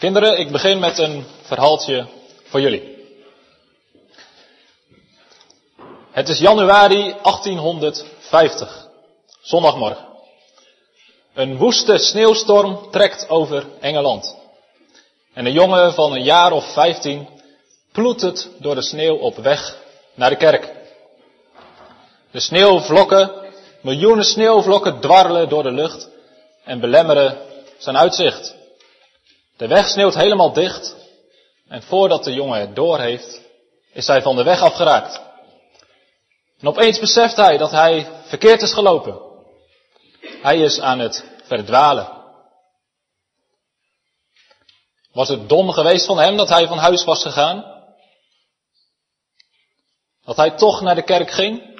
Kinderen, ik begin met een verhaaltje voor jullie. Het is januari 1850, zondagmorgen. Een woeste sneeuwstorm trekt over Engeland. En een jongen van een jaar of vijftien ploetert door de sneeuw op weg naar de kerk. De sneeuwvlokken, miljoenen sneeuwvlokken dwarrelen door de lucht en belemmeren zijn uitzicht. De weg sneeuwt helemaal dicht en voordat de jongen het door heeft, is hij van de weg afgeraakt. En opeens beseft hij dat hij verkeerd is gelopen. Hij is aan het verdwalen. Was het dom geweest van hem dat hij van huis was gegaan? Dat hij toch naar de kerk ging?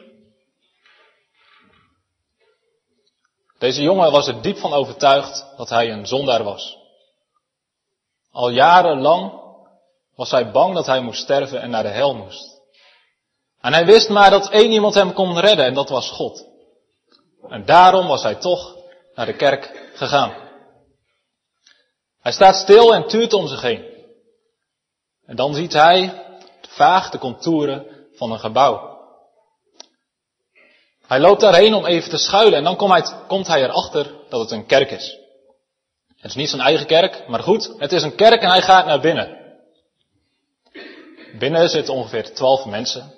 Deze jongen was er diep van overtuigd dat hij een zondaar was. Al jarenlang was hij bang dat hij moest sterven en naar de hel moest. En hij wist maar dat één iemand hem kon redden en dat was God. En daarom was hij toch naar de kerk gegaan. Hij staat stil en tuurt om zich heen. En dan ziet hij vaag de contouren van een gebouw. Hij loopt daarheen om even te schuilen en dan komt hij, komt hij erachter dat het een kerk is. Het is niet zijn eigen kerk, maar goed, het is een kerk en hij gaat naar binnen. Binnen zitten ongeveer twaalf mensen.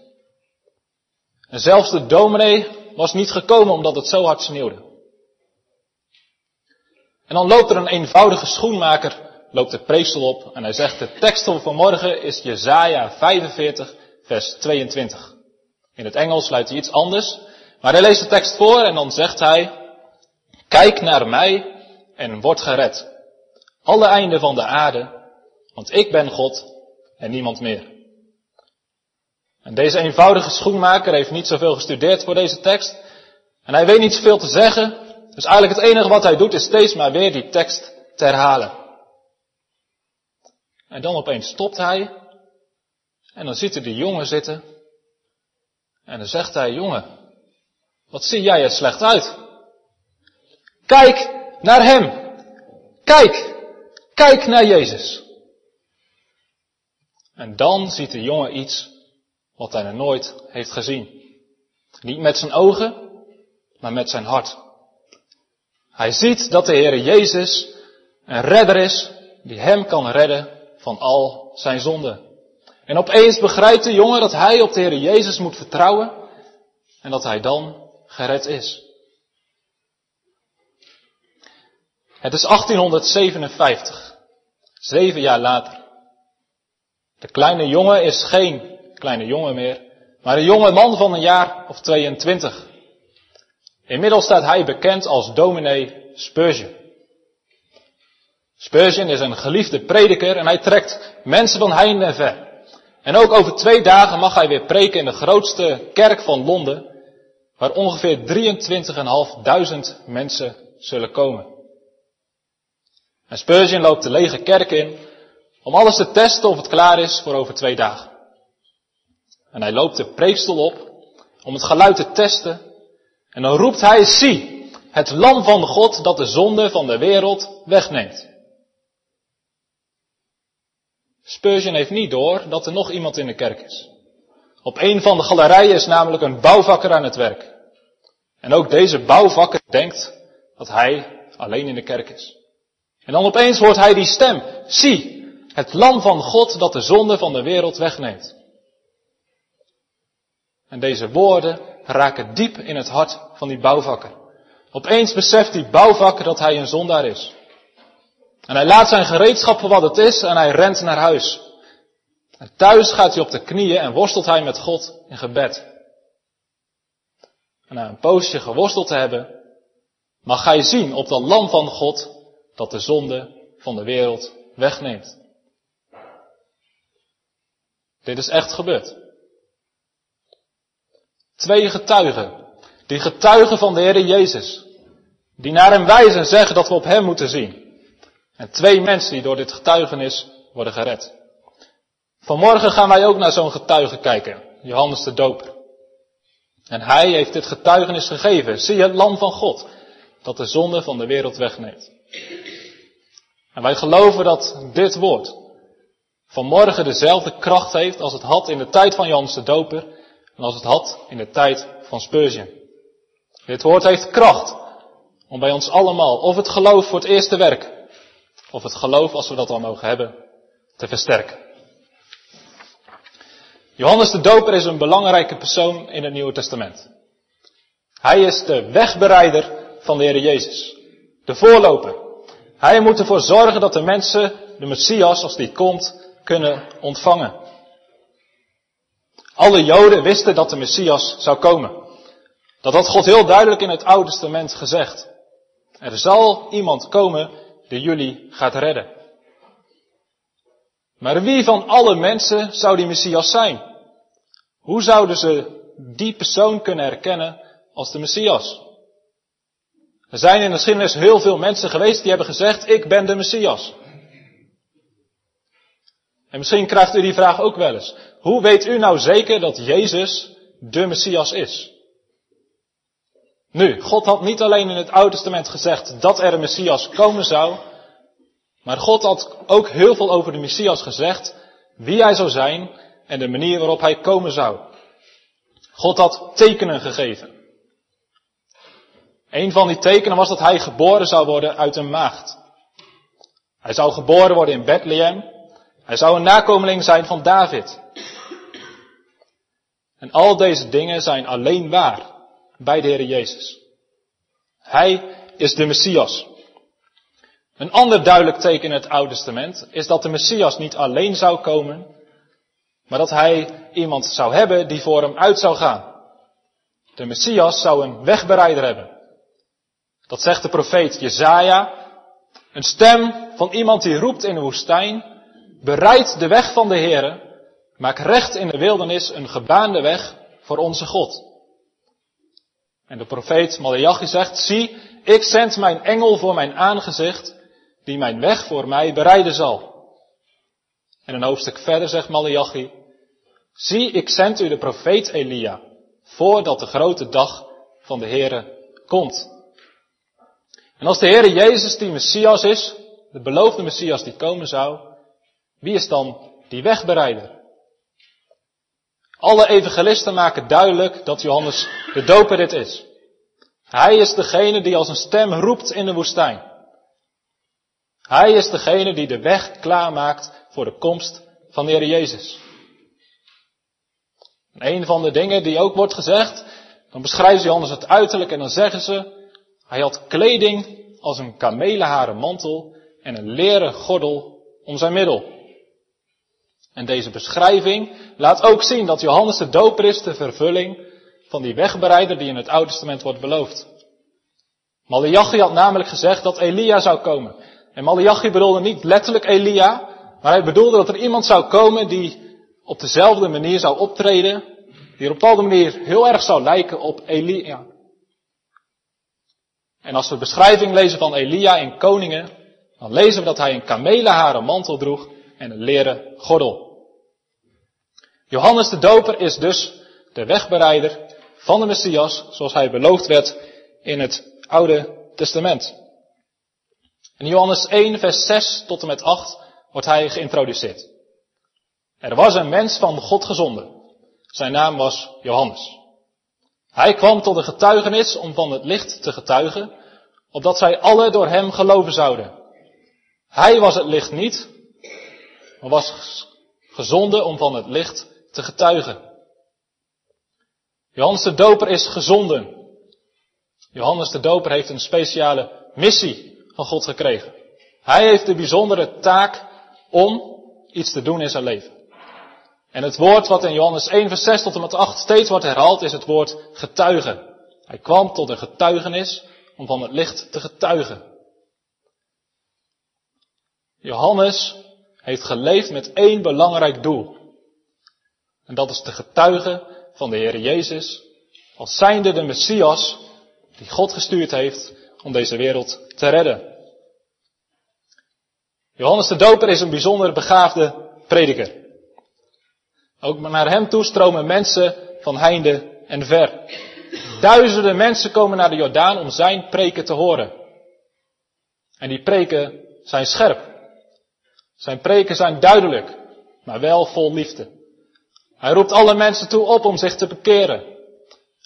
En zelfs de dominee was niet gekomen omdat het zo hard sneeuwde. En dan loopt er een eenvoudige schoenmaker, loopt de preestel op en hij zegt, de tekst van vanmorgen is Jezaja 45, vers 22. In het Engels luidt hij iets anders, maar hij leest de tekst voor en dan zegt hij, kijk naar mij en word gered. Alle einden van de aarde, want ik ben God en niemand meer. En deze eenvoudige schoenmaker heeft niet zoveel gestudeerd voor deze tekst. En hij weet niet zoveel te zeggen. Dus eigenlijk het enige wat hij doet is steeds maar weer die tekst te herhalen. En dan opeens stopt hij. En dan ziet hij de jongen zitten. En dan zegt hij, jongen, wat zie jij er slecht uit? Kijk naar hem. Kijk. Kijk naar Jezus. En dan ziet de jongen iets wat hij nog nooit heeft gezien. Niet met zijn ogen, maar met zijn hart. Hij ziet dat de Heer Jezus een redder is die hem kan redden van al zijn zonden. En opeens begrijpt de jongen dat hij op de Heer Jezus moet vertrouwen en dat hij dan gered is. Het is 1857, zeven jaar later. De kleine jongen is geen kleine jongen meer, maar een jonge man van een jaar of 22. Inmiddels staat hij bekend als dominee Spurgeon. Spurgeon is een geliefde prediker en hij trekt mensen van heinde en ver. En ook over twee dagen mag hij weer preken in de grootste kerk van Londen, waar ongeveer 23.500 mensen zullen komen. En Spurgeon loopt de lege kerk in om alles te testen of het klaar is voor over twee dagen. En hij loopt de preekstoel op om het geluid te testen. En dan roept hij, zie, het lam van God dat de zonde van de wereld wegneemt. Spurgeon heeft niet door dat er nog iemand in de kerk is. Op een van de galerijen is namelijk een bouwvakker aan het werk. En ook deze bouwvakker denkt dat hij alleen in de kerk is. En dan opeens hoort hij die stem. Zie, het lam van God dat de zonde van de wereld wegneemt. En deze woorden raken diep in het hart van die bouwvakker. Opeens beseft die bouwvakker dat hij een zondaar is. En hij laat zijn gereedschap voor wat het is en hij rent naar huis. En thuis gaat hij op de knieën en worstelt hij met God in gebed. En na een poosje geworsteld te hebben, mag hij zien op dat lam van God dat de zonde van de wereld wegneemt. Dit is echt gebeurd. Twee getuigen, die getuigen van de Heer Jezus, die naar hem wijzen en zeggen dat we op hem moeten zien. En twee mensen die door dit getuigenis worden gered. Vanmorgen gaan wij ook naar zo'n getuige kijken, Johannes de Doper. En hij heeft dit getuigenis gegeven. Zie het lam van God, dat de zonde van de wereld wegneemt. En wij geloven dat dit woord vanmorgen dezelfde kracht heeft als het had in de tijd van Johannes de Doper en als het had in de tijd van Spurgeon. Dit woord heeft kracht om bij ons allemaal, of het geloof voor het eerste werk, of het geloof als we dat al mogen hebben, te versterken. Johannes de Doper is een belangrijke persoon in het Nieuwe Testament. Hij is de wegbereider van de Heer Jezus. De voorloper. Hij moet ervoor zorgen dat de mensen de Messias, als die komt, kunnen ontvangen. Alle Joden wisten dat de Messias zou komen. Dat had God heel duidelijk in het Oude Testament gezegd. Er zal iemand komen die jullie gaat redden. Maar wie van alle mensen zou die Messias zijn? Hoe zouden ze die persoon kunnen herkennen als de Messias? Er zijn in de geschiedenis heel veel mensen geweest die hebben gezegd, ik ben de Messias. En misschien krijgt u die vraag ook wel eens. Hoe weet u nou zeker dat Jezus de Messias is? Nu, God had niet alleen in het Oude Testament gezegd dat er een Messias komen zou, maar God had ook heel veel over de Messias gezegd, wie hij zou zijn en de manier waarop hij komen zou. God had tekenen gegeven. Een van die tekenen was dat hij geboren zou worden uit een maagd. Hij zou geboren worden in Bethlehem. Hij zou een nakomeling zijn van David. En al deze dingen zijn alleen waar bij de Heer Jezus. Hij is de Messias. Een ander duidelijk teken in het Oude Testament is dat de Messias niet alleen zou komen, maar dat hij iemand zou hebben die voor hem uit zou gaan. De Messias zou een wegbereider hebben. Dat zegt de profeet Jezaja. Een stem van iemand die roept in de woestijn, bereid de weg van de Heere, maak recht in de wildernis een gebaande weg voor onze God. En de profeet Malachi zegt, zie, ik zend mijn engel voor mijn aangezicht, die mijn weg voor mij bereiden zal. En een hoofdstuk verder zegt Malachi, zie, ik zend u de profeet Elia, voordat de grote dag van de Heere komt. En als de Heere Jezus die Messias is, de beloofde Messias die komen zou, wie is dan die wegbereider? Alle evangelisten maken duidelijk dat Johannes de doper dit is. Hij is degene die als een stem roept in de woestijn. Hij is degene die de weg klaarmaakt voor de komst van de Heer Jezus. En een van de dingen die ook wordt gezegd, dan beschrijven ze Johannes het uiterlijk en dan zeggen ze, hij had kleding als een kamelenharen mantel en een leren gordel om zijn middel. En deze beschrijving laat ook zien dat Johannes de Doper is de vervulling van die wegbereider die in het Oude Testament wordt beloofd. Malachi had namelijk gezegd dat Elia zou komen. En Malachi bedoelde niet letterlijk Elia, maar hij bedoelde dat er iemand zou komen die op dezelfde manier zou optreden, die er op dezelfde manier heel erg zou lijken op Elia. En als we beschrijving lezen van Elia in Koningen, dan lezen we dat hij een kamelenharen mantel droeg en een leren gordel. Johannes de Doper is dus de wegbereider van de Messias, zoals hij beloofd werd in het Oude Testament. In Johannes 1, vers 6 tot en met 8 wordt hij geïntroduceerd. Er was een mens van God gezonden. Zijn naam was Johannes. Hij kwam tot de getuigenis om van het licht te getuigen, opdat zij alle door hem geloven zouden. Hij was het licht niet, maar was gezonden om van het licht te getuigen. Johannes de Doper is gezonden. Johannes de Doper heeft een speciale missie van God gekregen. Hij heeft de bijzondere taak om iets te doen in zijn leven. En het woord wat in Johannes 1 vers 6 tot en met 8 steeds wordt herhaald is het woord getuigen. Hij kwam tot een getuigenis om van het licht te getuigen. Johannes heeft geleefd met één belangrijk doel. En dat is de getuigen van de Heer Jezus als zijnde de Messias die God gestuurd heeft om deze wereld te redden. Johannes de Doper is een bijzonder begaafde prediker. Ook naar hem toe stromen mensen van heinde en ver. Duizenden mensen komen naar de Jordaan om zijn preken te horen. En die preken zijn scherp. Zijn preken zijn duidelijk, maar wel vol liefde. Hij roept alle mensen toe op om zich te bekeren.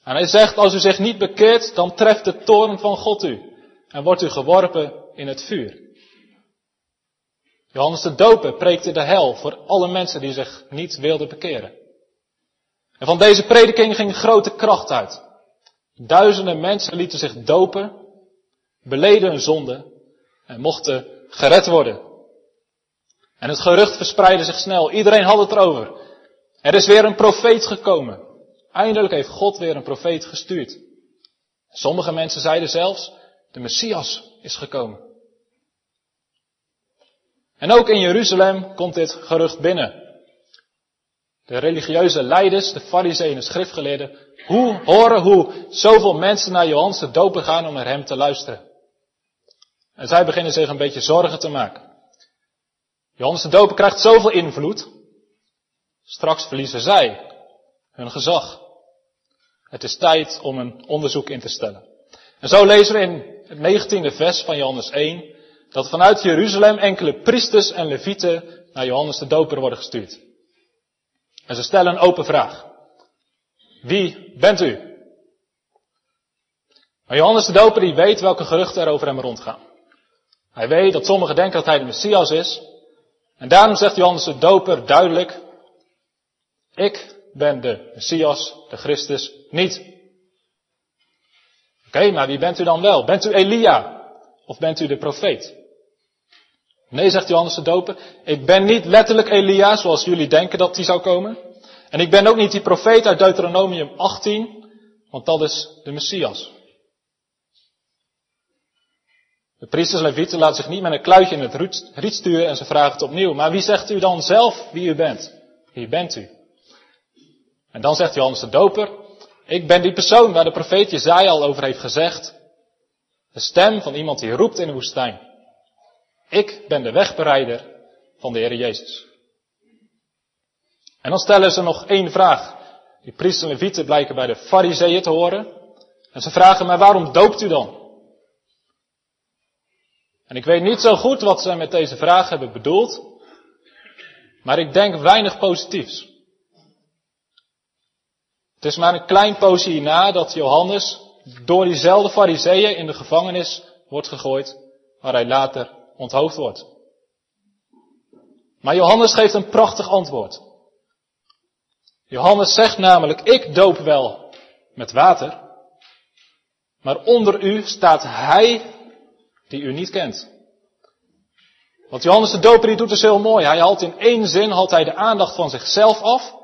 En hij zegt, als u zich niet bekeert, dan treft de toorn van God u en wordt u geworpen in het vuur. Johannes de Doper preekte de hel voor alle mensen die zich niet wilden bekeren. En van deze prediking ging grote kracht uit. Duizenden mensen lieten zich dopen, beleden hun zonde en mochten gered worden. En het gerucht verspreidde zich snel. Iedereen had het erover. Er is weer een profeet gekomen. Eindelijk heeft God weer een profeet gestuurd. Sommige mensen zeiden zelfs, de Messias is gekomen. En ook in Jeruzalem komt dit gerucht binnen. De religieuze leiders, de fariseeën en de schriftgeleerden, hoe, horen hoe zoveel mensen naar Johannes de doper gaan om naar hem te luisteren. En zij beginnen zich een beetje zorgen te maken. Johannes de doper krijgt zoveel invloed. Straks verliezen zij hun gezag. Het is tijd om een onderzoek in te stellen. En zo lezen we in het negentiende vers van Johannes 1 dat vanuit Jeruzalem enkele priesters en levieten naar Johannes de Doper worden gestuurd. En ze stellen een open vraag. Wie bent u? Maar Johannes de Doper die weet welke geruchten er over hem rondgaan. Hij weet dat sommigen denken dat hij de Messias is. En daarom zegt Johannes de Doper duidelijk, ik ben de Messias, de Christus, niet. Oké, maar wie bent u dan wel? Bent u Elia? Of bent u de profeet? Nee, zegt Johannes de Doper, ik ben niet letterlijk Elia zoals jullie denken dat hij zou komen. En ik ben ook niet die profeet uit Deuteronomium 18, want dat is de Messias. De priesters en levieten laten zich niet met een kluitje in het riet sturen en ze vragen het opnieuw. Maar wie zegt u dan zelf wie u bent? Wie bent u? En dan zegt Johannes de Doper, ik ben die persoon waar de profeet Jezaja al over heeft gezegd. De stem van iemand die roept in de woestijn. Ik ben de wegbereider van de Heer Jezus. En dan stellen ze nog één vraag. Die priesters en levieten blijken bij de fariseeën te horen. En ze vragen, maar waarom doopt u dan? En ik weet niet zo goed wat ze met deze vraag hebben bedoeld. Maar ik denk weinig positiefs. Het is maar een klein poosje hierna dat Johannes door diezelfde fariseeën in de gevangenis wordt gegooid, waar hij later onthoofd wordt. Maar Johannes geeft een prachtig antwoord. Johannes zegt namelijk, ik doop wel met water, maar onder u staat hij die u niet kent. Want Johannes de Doper die doet dus heel mooi. Hij haalt in één zin haalt hij de aandacht van zichzelf af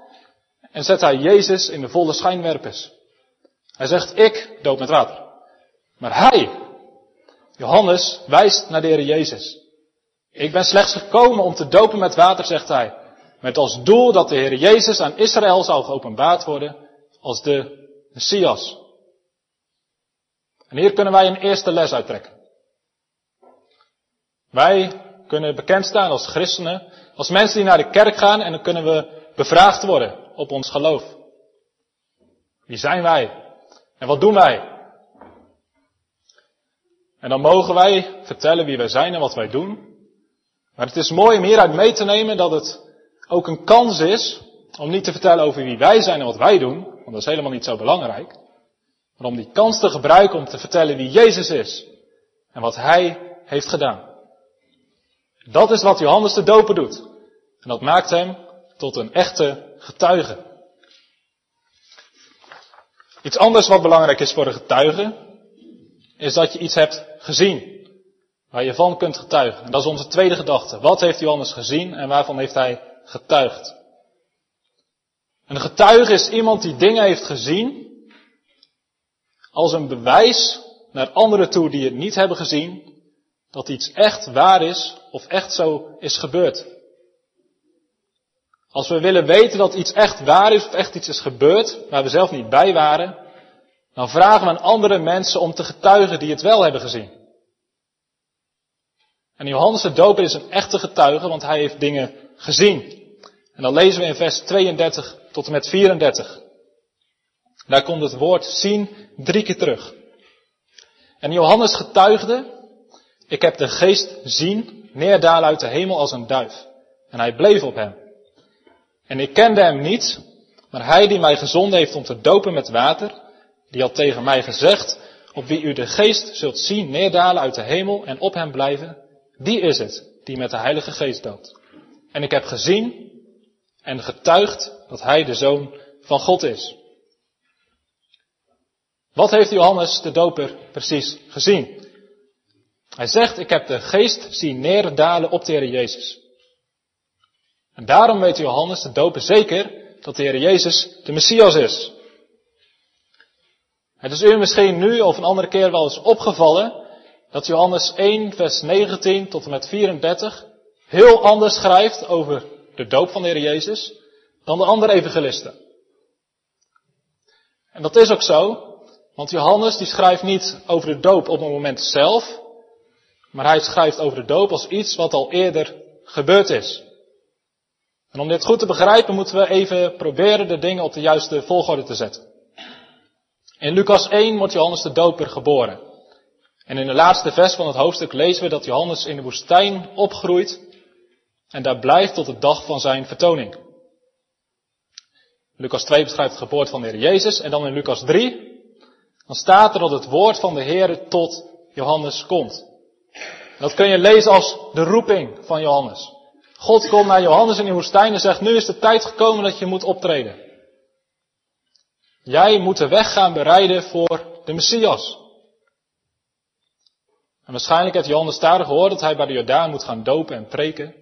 en zet hij Jezus in de volle schijnwerpers. Hij zegt, ik doop met water. Maar hij, Johannes, wijst naar de Heer Jezus. Ik ben slechts gekomen om te dopen met water, zegt hij. Met als doel dat de Heer Jezus aan Israël zou geopenbaard worden als de Messias. En hier kunnen wij een eerste les uittrekken. Wij kunnen bekend staan als christenen, als mensen die naar de kerk gaan en dan kunnen we bevraagd worden op ons geloof. Wie zijn wij? En wat doen wij? En dan mogen wij vertellen wie wij zijn en wat wij doen. Maar het is mooi om hieruit mee te nemen dat het ook een kans is om niet te vertellen over wie wij zijn en wat wij doen, want dat is helemaal niet zo belangrijk. Maar om die kans te gebruiken om te vertellen wie Jezus is en wat Hij heeft gedaan. Dat is wat Johannes de Doper doet. En dat maakt hem tot een echte getuige. Iets anders wat belangrijk is voor een getuige, is dat je iets hebt gezien. Waar je van kunt getuigen. En dat is onze tweede gedachte. Wat heeft Johannes gezien en waarvan heeft hij getuigd? Een getuige is iemand die dingen heeft gezien als een bewijs naar anderen toe die het niet hebben gezien, dat iets echt waar is of echt zo is gebeurd. Als we willen weten dat iets echt waar is of echt iets is gebeurd, waar we zelf niet bij waren, dan vragen we aan andere mensen om te getuigen die het wel hebben gezien. En Johannes de Doper is een echte getuige, want hij heeft dingen gezien. En dan lezen we in vers 32 tot en met 34. Daar komt het woord zien drie keer terug. En Johannes getuigde, ik heb de geest zien neerdalen uit de hemel als een duif. En hij bleef op hem. En ik kende hem niet, maar hij die mij gezonden heeft om te dopen met water, die had tegen mij gezegd, op wie u de geest zult zien neerdalen uit de hemel en op hem blijven, die is het die met de Heilige Geest doopt. En ik heb gezien en getuigd dat hij de zoon van God is. Wat heeft Johannes de doper precies gezien? Hij zegt, ik heb de geest zien neerdalen op de Heer Jezus. En daarom weet Johannes de doper zeker dat de Heer Jezus de Messias is. Het is u misschien nu of een andere keer wel eens opgevallen dat Johannes 1 vers 19 tot en met 34 heel anders schrijft over de doop van de Heer Jezus dan de andere evangelisten. En dat is ook zo, want Johannes die schrijft niet over de doop op het moment zelf, maar hij schrijft over de doop als iets wat al eerder gebeurd is. En om dit goed te begrijpen moeten we even proberen de dingen op de juiste volgorde te zetten. In Lucas 1 wordt Johannes de doper geboren. En in de laatste vers van het hoofdstuk lezen we dat Johannes in de woestijn opgroeit en daar blijft tot de dag van zijn vertoning. Lucas 2 beschrijft de geboorte van de Heer Jezus en dan in Lucas 3 dan staat er dat het woord van de Heer tot Johannes komt. dat kun je lezen als de roeping van Johannes. God komt naar Johannes in de woestijn en zegt, nu is de tijd gekomen dat je moet optreden. Jij moet de weg gaan bereiden voor de Messias. En waarschijnlijk heeft Johannes daar gehoord dat hij bij de Jordaan moet gaan dopen en preken.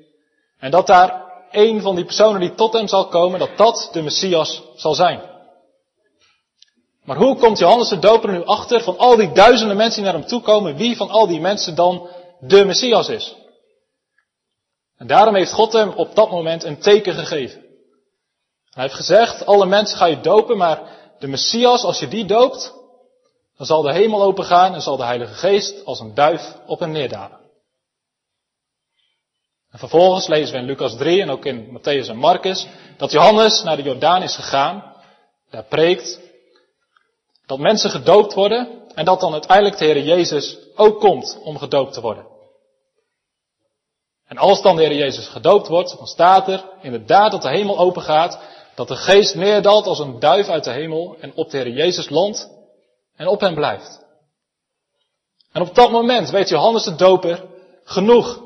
En dat daar een van die personen die tot hem zal komen, dat dat de Messias zal zijn. Maar hoe komt Johannes de Doper nu achter van al die duizenden mensen die naar hem toe komen, wie van al die mensen dan de Messias is? En daarom heeft God hem op dat moment een teken gegeven. Hij heeft gezegd, alle mensen ga je dopen, maar de Messias, als je die doopt, dan zal de hemel opengaan en zal de Heilige Geest als een duif op hem neerdalen. En vervolgens lezen we in Lucas 3 en ook in Matthäus en Marcus dat Johannes naar de Jordaan is gegaan, daar preekt, dat mensen gedoopt worden en dat dan uiteindelijk de Heer Jezus ook komt om gedoopt te worden. En als dan de Heer Jezus gedoopt wordt, dan staat er inderdaad dat de hemel open gaat, dat de geest neerdalt als een duif uit de hemel en op de Heer Jezus landt en op hem blijft. En op dat moment weet Johannes de Doper genoeg.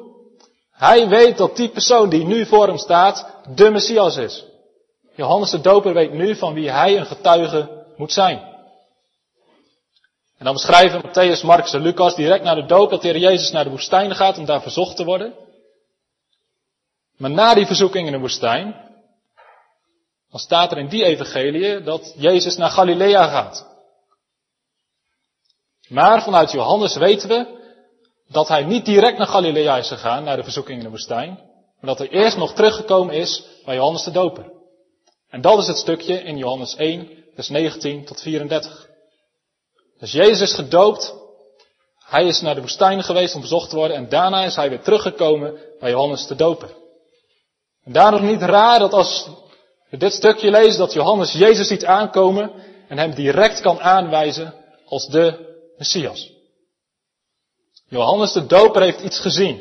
Hij weet dat die persoon die nu voor hem staat, de Messias is. Johannes de Doper weet nu van wie hij een getuige moet zijn. En dan beschrijven Matthäus, Marcus en Lucas direct naar de doop dat de Heer Jezus naar de woestijn gaat om daar verzocht te worden. Maar na die verzoeking in de woestijn, dan staat er in die evangelie dat Jezus naar Galilea gaat. Maar vanuit Johannes weten we dat hij niet direct naar Galilea is gegaan, naar de verzoeking in de woestijn, maar dat hij eerst nog teruggekomen is bij Johannes de Doper. En dat is het stukje in Johannes 1, vers 19 tot 34. Dus Jezus is gedoopt, hij is naar de woestijn geweest om verzocht te worden en daarna is hij weer teruggekomen bij Johannes de Doper. En daarom niet raar dat als dit stukje lezen, dat Johannes Jezus ziet aankomen en hem direct kan aanwijzen als de Messias. Johannes de Doper heeft iets gezien.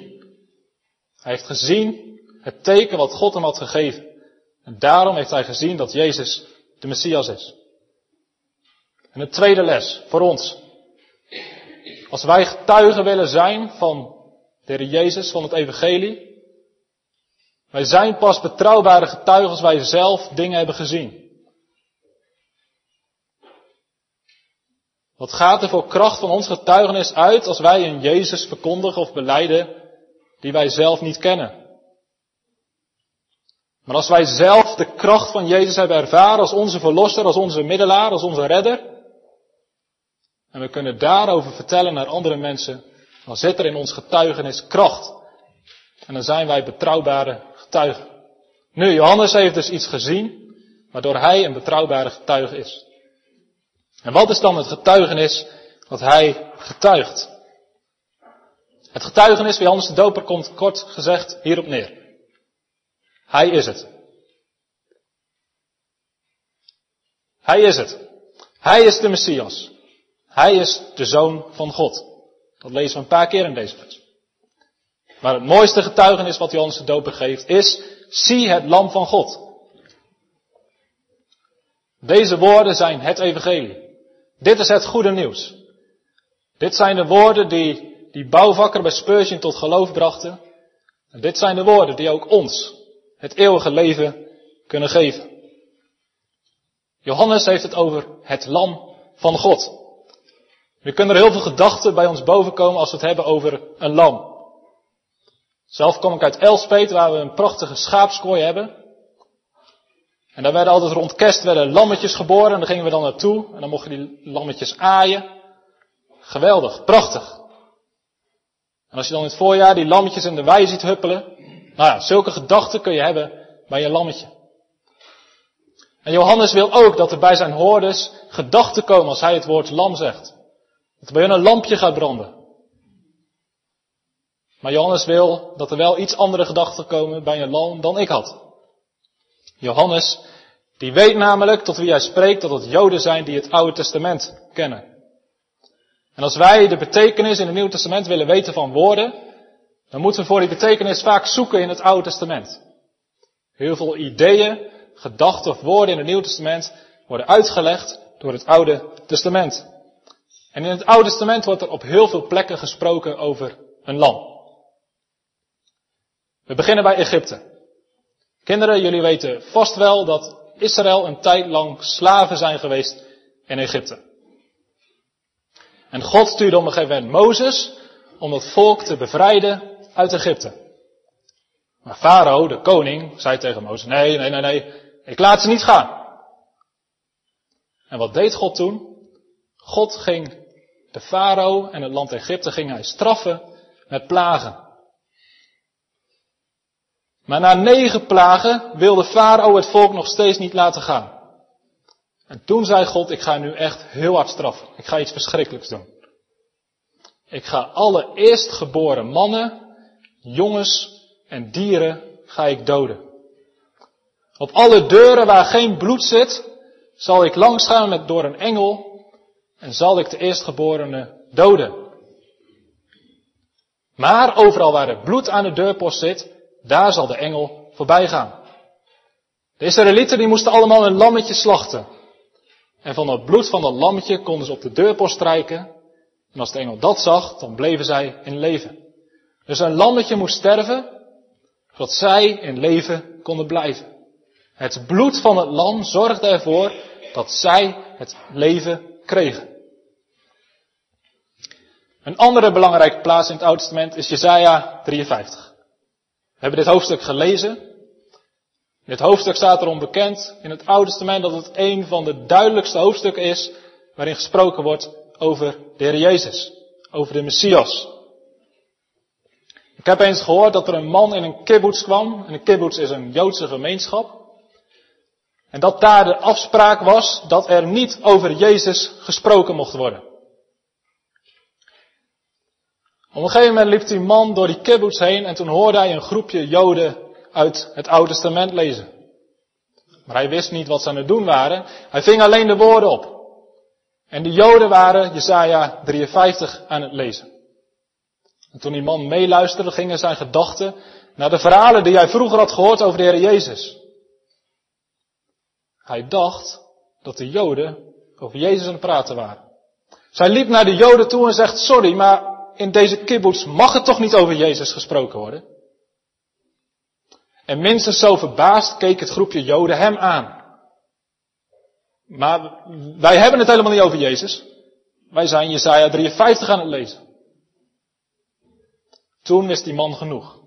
Hij heeft gezien het teken wat God hem had gegeven. En daarom heeft hij gezien dat Jezus de Messias is. En een tweede les voor ons. Als wij getuigen willen zijn van de Jezus, van het Evangelie, wij zijn pas betrouwbare getuigen als wij zelf dingen hebben gezien. Wat gaat er voor kracht van ons getuigenis uit als wij een Jezus verkondigen of beleiden die wij zelf niet kennen? Maar als wij zelf de kracht van Jezus hebben ervaren als onze verlosser, als onze middelaar, als onze redder, en we kunnen daarover vertellen naar andere mensen, dan zit er in ons getuigenis kracht. En dan zijn wij betrouwbare getuigen. Nu, Johannes heeft dus iets gezien, waardoor hij een betrouwbare getuige is. En wat is dan het getuigenis wat hij getuigt? Het getuigenis van Johannes de Doper komt kort gezegd hierop neer. Hij is het. Hij is het. Hij is de Messias. Hij is de Zoon van God. Dat lezen we een paar keer in deze vers. Maar het mooiste getuigenis wat Johannes de Doper geeft is, zie het lam van God. Deze woorden zijn het evangelie. Dit is het goede nieuws. Dit zijn de woorden die die bouwvakker bij Spurgeon tot geloof brachten. En dit zijn de woorden die ook ons het eeuwige leven kunnen geven. Johannes heeft het over het lam van God. Nu kunnen er heel veel gedachten bij ons bovenkomen als we het hebben over een lam. Zelf kom ik uit Elspet, waar we een prachtige schaapskooi hebben. En daar werden altijd rond kerst werden lammetjes geboren en daar gingen we dan naartoe. En dan mochten die lammetjes aaien. Geweldig, prachtig. En als je dan in het voorjaar die lammetjes in de wei ziet huppelen. Nou ja, zulke gedachten kun je hebben bij je lammetje. En Johannes wil ook dat er bij zijn hoorders gedachten komen als hij het woord lam zegt. Dat er bij hun een lampje gaat branden. Maar Johannes wil dat er wel iets andere gedachten komen bij een lam dan ik had. Johannes, die weet namelijk tot wie hij spreekt dat het Joden zijn die het Oude Testament kennen. En als wij de betekenis in het Nieuwe Testament willen weten van woorden, dan moeten we voor die betekenis vaak zoeken in het Oude Testament. Heel veel ideeën, gedachten of woorden in het Nieuwe Testament worden uitgelegd door het Oude Testament. En in het Oude Testament wordt er op heel veel plekken gesproken over een lam. We beginnen bij Egypte. Kinderen, jullie weten vast wel dat Israël een tijd lang slaven zijn geweest in Egypte. En God stuurde op een gegeven moment Mozes om het volk te bevrijden uit Egypte. Maar Farao, de koning, zei tegen Mozes, nee, nee, nee, nee, ik laat ze niet gaan. En wat deed God toen? God ging de Farao en het land Egypte ging hij straffen met plagen. Maar na negen plagen wilde Farao het volk nog steeds niet laten gaan. En toen zei God, ik ga nu echt heel hard straffen. Ik ga iets verschrikkelijks doen. Ik ga alle eerstgeboren mannen, jongens en dieren ga ik doden. Op alle deuren waar geen bloed zit, zal ik langsgaan met door een engel en zal ik de eerstgeborene doden. Maar overal waar er bloed aan de deurpost zit, daar zal de engel voorbij gaan. De Israëlieten die moesten allemaal een lammetje slachten. En van het bloed van dat lammetje konden ze op de deurpost strijken. En als de engel dat zag, dan bleven zij in leven. Dus een lammetje moest sterven, zodat zij in leven konden blijven. Het bloed van het lam zorgde ervoor dat zij het leven kregen. Een andere belangrijke plaats in het Oude Testament is Jesaja 53. We hebben dit hoofdstuk gelezen. Dit hoofdstuk staat erom bekend in het Oude Testament dat het een van de duidelijkste hoofdstukken is waarin gesproken wordt over de Heer Jezus, over de Messias. Ik heb eens gehoord dat er een man in een kibbutz kwam, en een kibbutz is een Joodse gemeenschap, en dat daar de afspraak was dat er niet over Jezus gesproken mocht worden. Op een gegeven moment liep die man door die kibbutz heen en toen hoorde hij een groepje Joden uit het Oude Testament lezen. Maar hij wist niet wat ze aan het doen waren. Hij ving alleen de woorden op. En de Joden waren Jesaja 53 aan het lezen. En toen die man meeluisterde, gingen zijn gedachten naar de verhalen die hij vroeger had gehoord over de Heer Jezus. Hij dacht dat de Joden over Jezus aan het praten waren. Zij liep naar de Joden toe en zegt, sorry, maar in deze kibbutz mag het toch niet over Jezus gesproken worden? En minstens zo verbaasd keek het groepje Joden hem aan. Maar wij hebben het helemaal niet over Jezus. Wij zijn Jesaja 53 aan het lezen. Toen wist die man genoeg.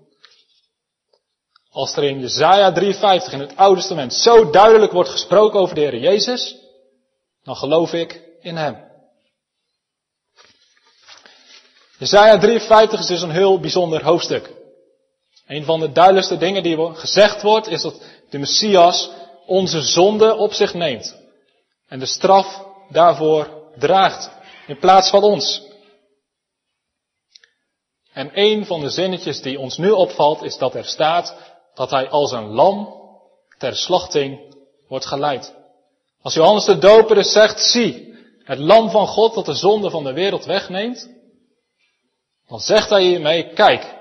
Als er in Jesaja 53 in het Oude Testament zo duidelijk wordt gesproken over de Heer Jezus, dan geloof ik in Hem. Jesaja 53 is dus een heel bijzonder hoofdstuk. Een van de duidelijkste dingen die gezegd wordt, is dat de Messias onze zonde op zich neemt. En de straf daarvoor draagt, in plaats van ons. En een van de zinnetjes die ons nu opvalt, is dat er staat dat hij als een lam ter slachting wordt geleid. Als Johannes de Doper dus zegt, zie, het lam van God dat de zonde van de wereld wegneemt, dan zegt hij hiermee, kijk,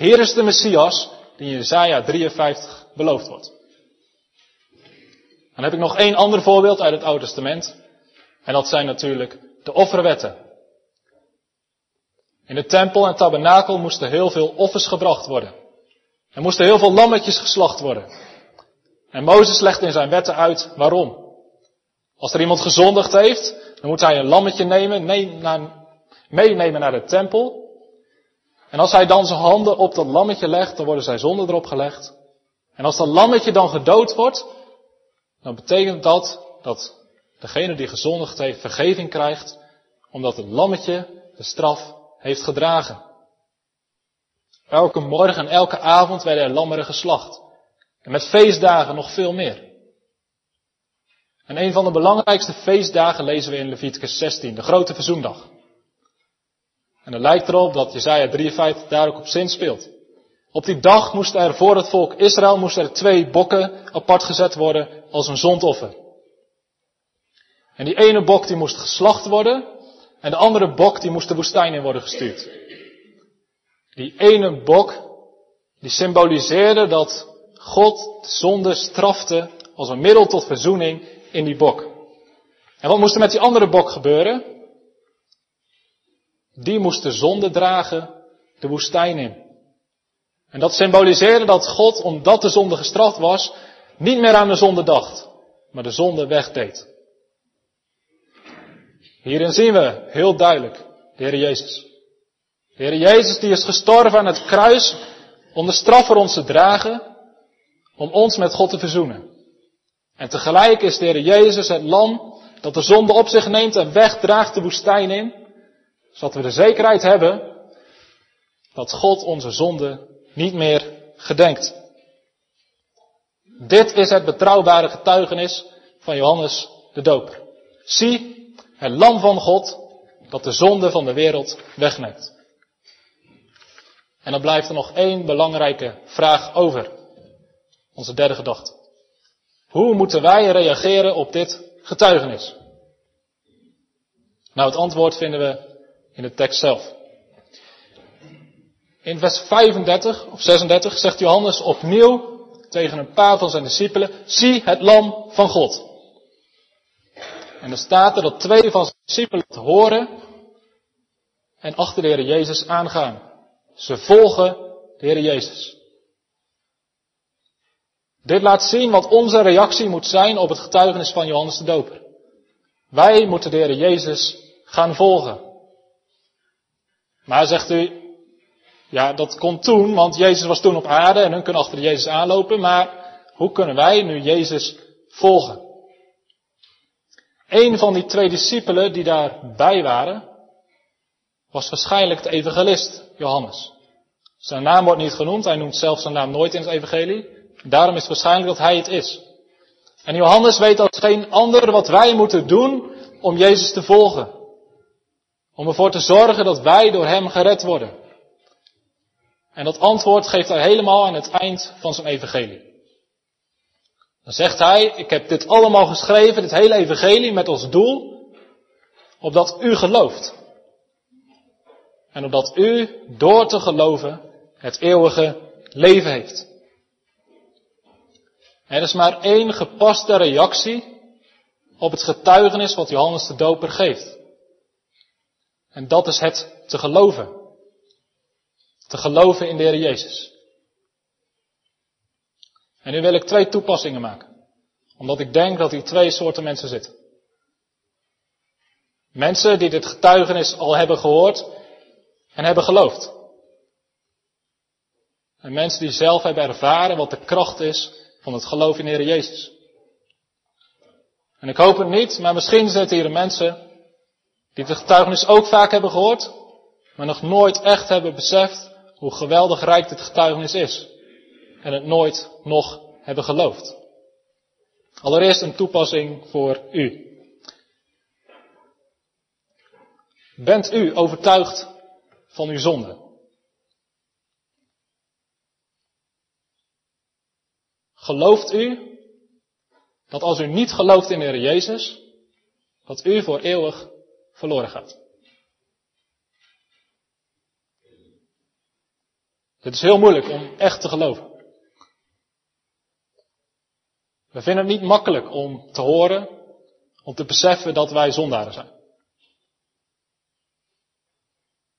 Hier is de Messias die in Jesaja 53 beloofd wordt. Dan heb ik nog één ander voorbeeld uit het Oude Testament. En dat zijn natuurlijk de offerwetten. In de tempel en tabernakel moesten heel veel offers gebracht worden. Er moesten heel veel lammetjes geslacht worden. En Mozes legt in zijn wetten uit waarom. Als er iemand gezondigd heeft, dan moet hij een lammetje nemen, meenemen naar de tempel. En als hij dan zijn handen op dat lammetje legt, dan worden zijn zonden erop gelegd. En als dat lammetje dan gedood wordt, dan betekent dat dat degene die gezondigd heeft vergeving krijgt, omdat het lammetje de straf heeft gedragen. Elke morgen en elke avond werden er lammeren geslacht. En met feestdagen nog veel meer. En een van de belangrijkste feestdagen lezen we in Leviticus 16, de grote verzoendag. En het lijkt erop dat Jezaja 53 daar ook op zin speelt. Op die dag moesten er voor het volk Israël moesten er twee bokken apart gezet worden als een zondoffer. En die ene bok die moest geslacht worden en de andere bok die moest de woestijn in worden gestuurd. Die ene bok die symboliseerde dat God de zonde strafte als een middel tot verzoening in die bok. En wat moest er met die andere bok gebeuren? Die moest de zonde dragen de woestijn in. En dat symboliseerde dat God, omdat de zonde gestraft was, niet meer aan de zonde dacht, maar de zonde wegdeed. Hierin zien we heel duidelijk de Heer Jezus. De Heer Jezus die is gestorven aan het kruis om de straf voor ons te dragen, om ons met God te verzoenen. En tegelijk is de Heer Jezus het lam dat de zonde op zich neemt en wegdraagt de woestijn in, zodat we de zekerheid hebben dat God onze zonde niet meer gedenkt. Dit is het betrouwbare getuigenis van Johannes de Doper. Zie, het lam van God dat de zonde van de wereld wegneemt. En dan blijft er nog één belangrijke vraag over. Onze derde gedachte. Hoe moeten wij reageren op dit getuigenis? Nou, het antwoord vinden we in de tekst zelf. In vers 35 of 36 zegt Johannes opnieuw tegen een paar van zijn discipelen, zie het lam van God. En dan staat er dat twee van zijn discipelen het horen en achter de Heer Jezus aangaan. Ze volgen de Heer Jezus. Dit laat zien wat onze reactie moet zijn op het getuigenis van Johannes de Doper. Wij moeten de Heer Jezus gaan volgen. Maar zegt u, ja, dat kon toen, want Jezus was toen op aarde en hun kunnen achter Jezus aanlopen, maar hoe kunnen wij nu Jezus volgen? Een van die twee discipelen die daarbij waren, was waarschijnlijk de evangelist Johannes. Zijn naam wordt niet genoemd, hij noemt zelf zijn naam nooit in het evangelie. Daarom is het waarschijnlijk dat hij het is. En Johannes weet als geen ander wat wij moeten doen om Jezus te volgen. Om ervoor te zorgen dat wij door Hem gered worden. En dat antwoord geeft hij helemaal aan het eind van zijn evangelie. Dan zegt hij, ik heb dit allemaal geschreven, dit hele evangelie, met als doel, opdat u gelooft. En opdat u, door te geloven, het eeuwige leven heeft. Er is maar één gepaste reactie op het getuigenis wat Johannes de Doper geeft. En dat is het te geloven. Te geloven in de Heer Jezus. En nu wil ik twee toepassingen maken. Omdat ik denk dat hier twee soorten mensen zitten. Mensen die dit getuigenis al hebben gehoord en hebben geloofd. En mensen die zelf hebben ervaren wat de kracht is van het geloof in de Heer Jezus. En ik hoop het niet, maar misschien zitten hier mensen die het getuigenis ook vaak hebben gehoord, maar nog nooit echt hebben beseft hoe geweldig rijk dit getuigenis is. En het nooit nog hebben geloofd. Allereerst een toepassing voor u. Bent u overtuigd van uw zonde? Gelooft u dat als u niet gelooft in de Heer Jezus, dat u voor eeuwig verloren gaat? Het is heel moeilijk om echt te geloven. We vinden het niet makkelijk om te horen, om te beseffen dat wij zondaren zijn.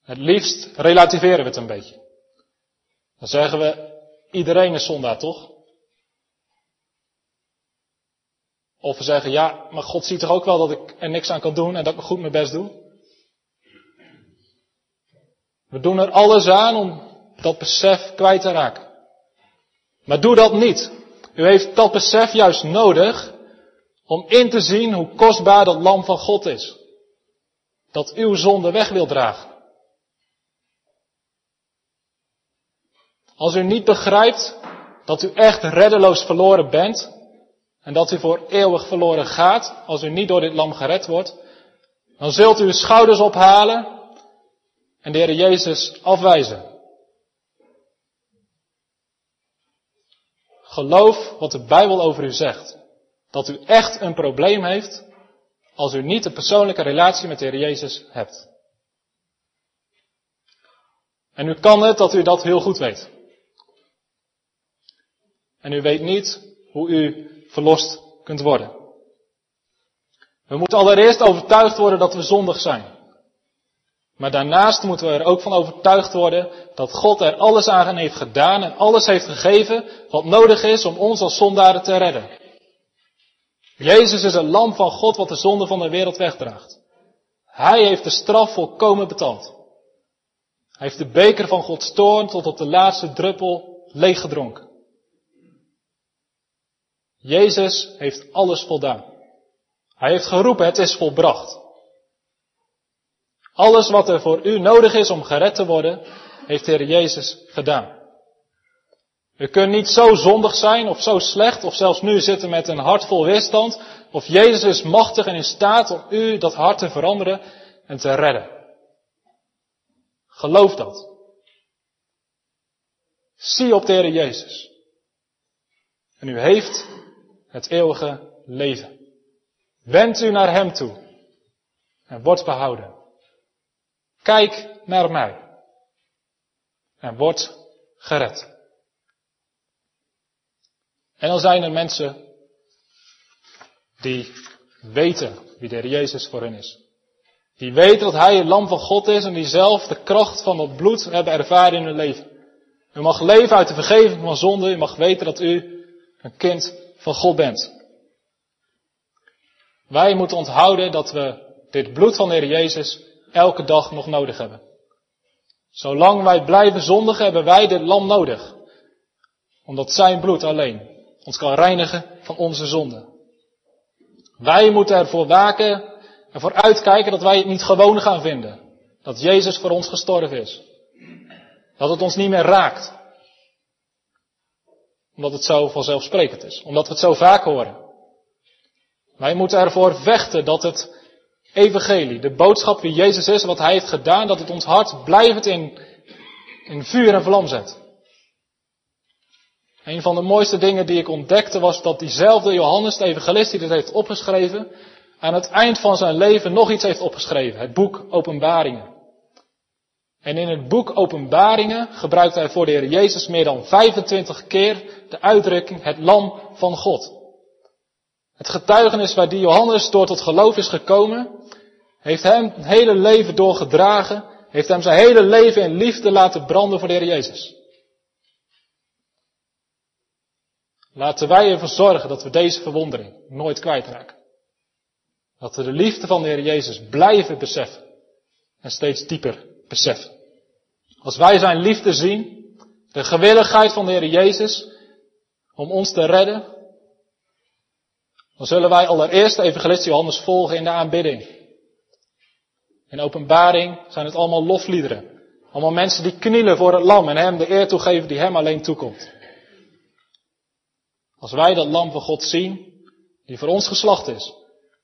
Het liefst relativeren we het een beetje. Dan zeggen we, iedereen is zondaar toch? Of we zeggen, ja, maar God ziet toch ook wel dat ik er niks aan kan doen en dat ik goed mijn best doe? We doen er alles aan om dat besef kwijt te raken. Maar doe dat niet. U heeft dat besef juist nodig om in te zien hoe kostbaar dat lam van God is. Dat uw zonde weg wil dragen. Als u niet begrijpt dat u echt reddeloos verloren bent en dat u voor eeuwig verloren gaat als u niet door dit lam gered wordt, dan zult u uw schouders ophalen en de Heer Jezus afwijzen. Geloof wat de Bijbel over u zegt. Dat u echt een probleem heeft als u niet een persoonlijke relatie met de Heer Jezus hebt. En u kan het dat u dat heel goed weet. En u weet niet hoe u verlost kunt worden. We moeten allereerst overtuigd worden dat we zondig zijn. Maar daarnaast moeten we er ook van overtuigd worden dat God er alles aan heeft gedaan en alles heeft gegeven wat nodig is om ons als zondaren te redden. Jezus is een lam van God wat de zonde van de wereld wegdraagt. Hij heeft de straf volkomen betaald. Hij heeft de beker van Gods toorn tot op de laatste druppel leeggedronken. Jezus heeft alles voldaan. Hij heeft geroepen, het is volbracht. Alles wat er voor u nodig is om gered te worden, heeft de Heer Jezus gedaan. U kunt niet zo zondig zijn of zo slecht of zelfs nu zitten met een hart vol weerstand. Of Jezus is machtig en in staat om u dat hart te veranderen en te redden. Geloof dat. Zie op de Heer Jezus. En u heeft het eeuwige leven. Wend u naar Hem toe en wordt behouden. Kijk naar mij en word gered. En dan zijn er mensen die weten wie de Heer Jezus voor hen is. Die weten dat Hij het lam van God is en die zelf de kracht van het bloed hebben ervaren in hun leven. U mag leven uit de vergeving van zonde. U mag weten dat u een kind van God bent. Wij moeten onthouden dat we dit bloed van de Heer Jezus elke dag nog nodig hebben. Zolang wij blijven zondigen, hebben wij dit lam nodig. Omdat zijn bloed alleen ons kan reinigen van onze zonden. Wij moeten ervoor waken, ervoor uitkijken dat wij het niet gewoon gaan vinden. Dat Jezus voor ons gestorven is. Dat het ons niet meer raakt. Omdat het zo vanzelfsprekend is. Omdat we het zo vaak horen. Wij moeten ervoor vechten dat het evangelie, de boodschap wie Jezus is, wat Hij heeft gedaan, dat het ons hart blijvend in, in vuur en vlam zet. Een van de mooiste dingen die ik ontdekte was dat diezelfde Johannes, de evangelist die dit heeft opgeschreven, aan het eind van zijn leven nog iets heeft opgeschreven. Het boek Openbaringen. En in het boek Openbaringen gebruikt hij voor de Heer Jezus meer dan 25 keer de uitdrukking het lam van God. Het getuigenis waar die Johannes door tot geloof is gekomen, heeft hem het hele leven doorgedragen, heeft hem zijn hele leven in liefde laten branden voor de Heer Jezus. Laten wij ervoor zorgen dat we deze verwondering nooit kwijtraken. Dat we de liefde van de Heer Jezus blijven beseffen en steeds dieper beseffen. Als wij zijn liefde zien, de gewilligheid van de Heer Jezus om ons te redden, dan zullen wij allereerst de evangelist Johannes volgen in de aanbidding. In openbaring zijn het allemaal lofliederen. Allemaal mensen die knielen voor het lam en hem de eer toegeven die hem alleen toekomt. Als wij dat lam van God zien, die voor ons geslacht is,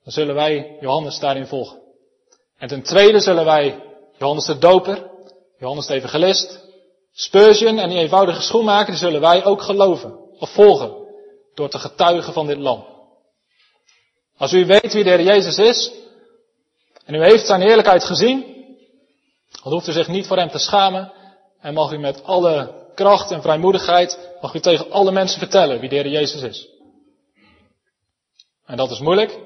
dan zullen wij Johannes daarin volgen. En ten tweede zullen wij Johannes de Doper, Johannes de Evangelist, Spurgeon en die eenvoudige schoenmaker, die zullen wij ook geloven of volgen door te getuigen van dit lam. Als u weet wie de Heer Jezus is en u heeft zijn heerlijkheid gezien, dan hoeft u zich niet voor hem te schamen en mag u met alle kracht en vrijmoedigheid mag u tegen alle mensen vertellen wie de Heer Jezus is. En dat is moeilijk.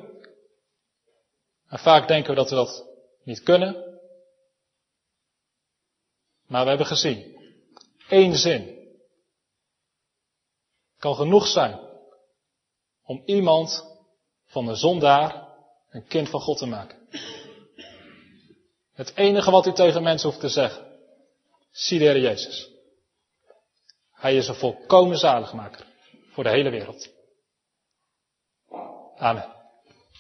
En vaak denken we dat we dat niet kunnen. Maar we hebben gezien, één zin kan genoeg zijn om iemand van een zondaar een kind van God te maken. Het enige wat u tegen mensen hoeft te zeggen, zie de Heer Jezus. Hij is een volkomen zaligmaker voor de hele wereld. Amen.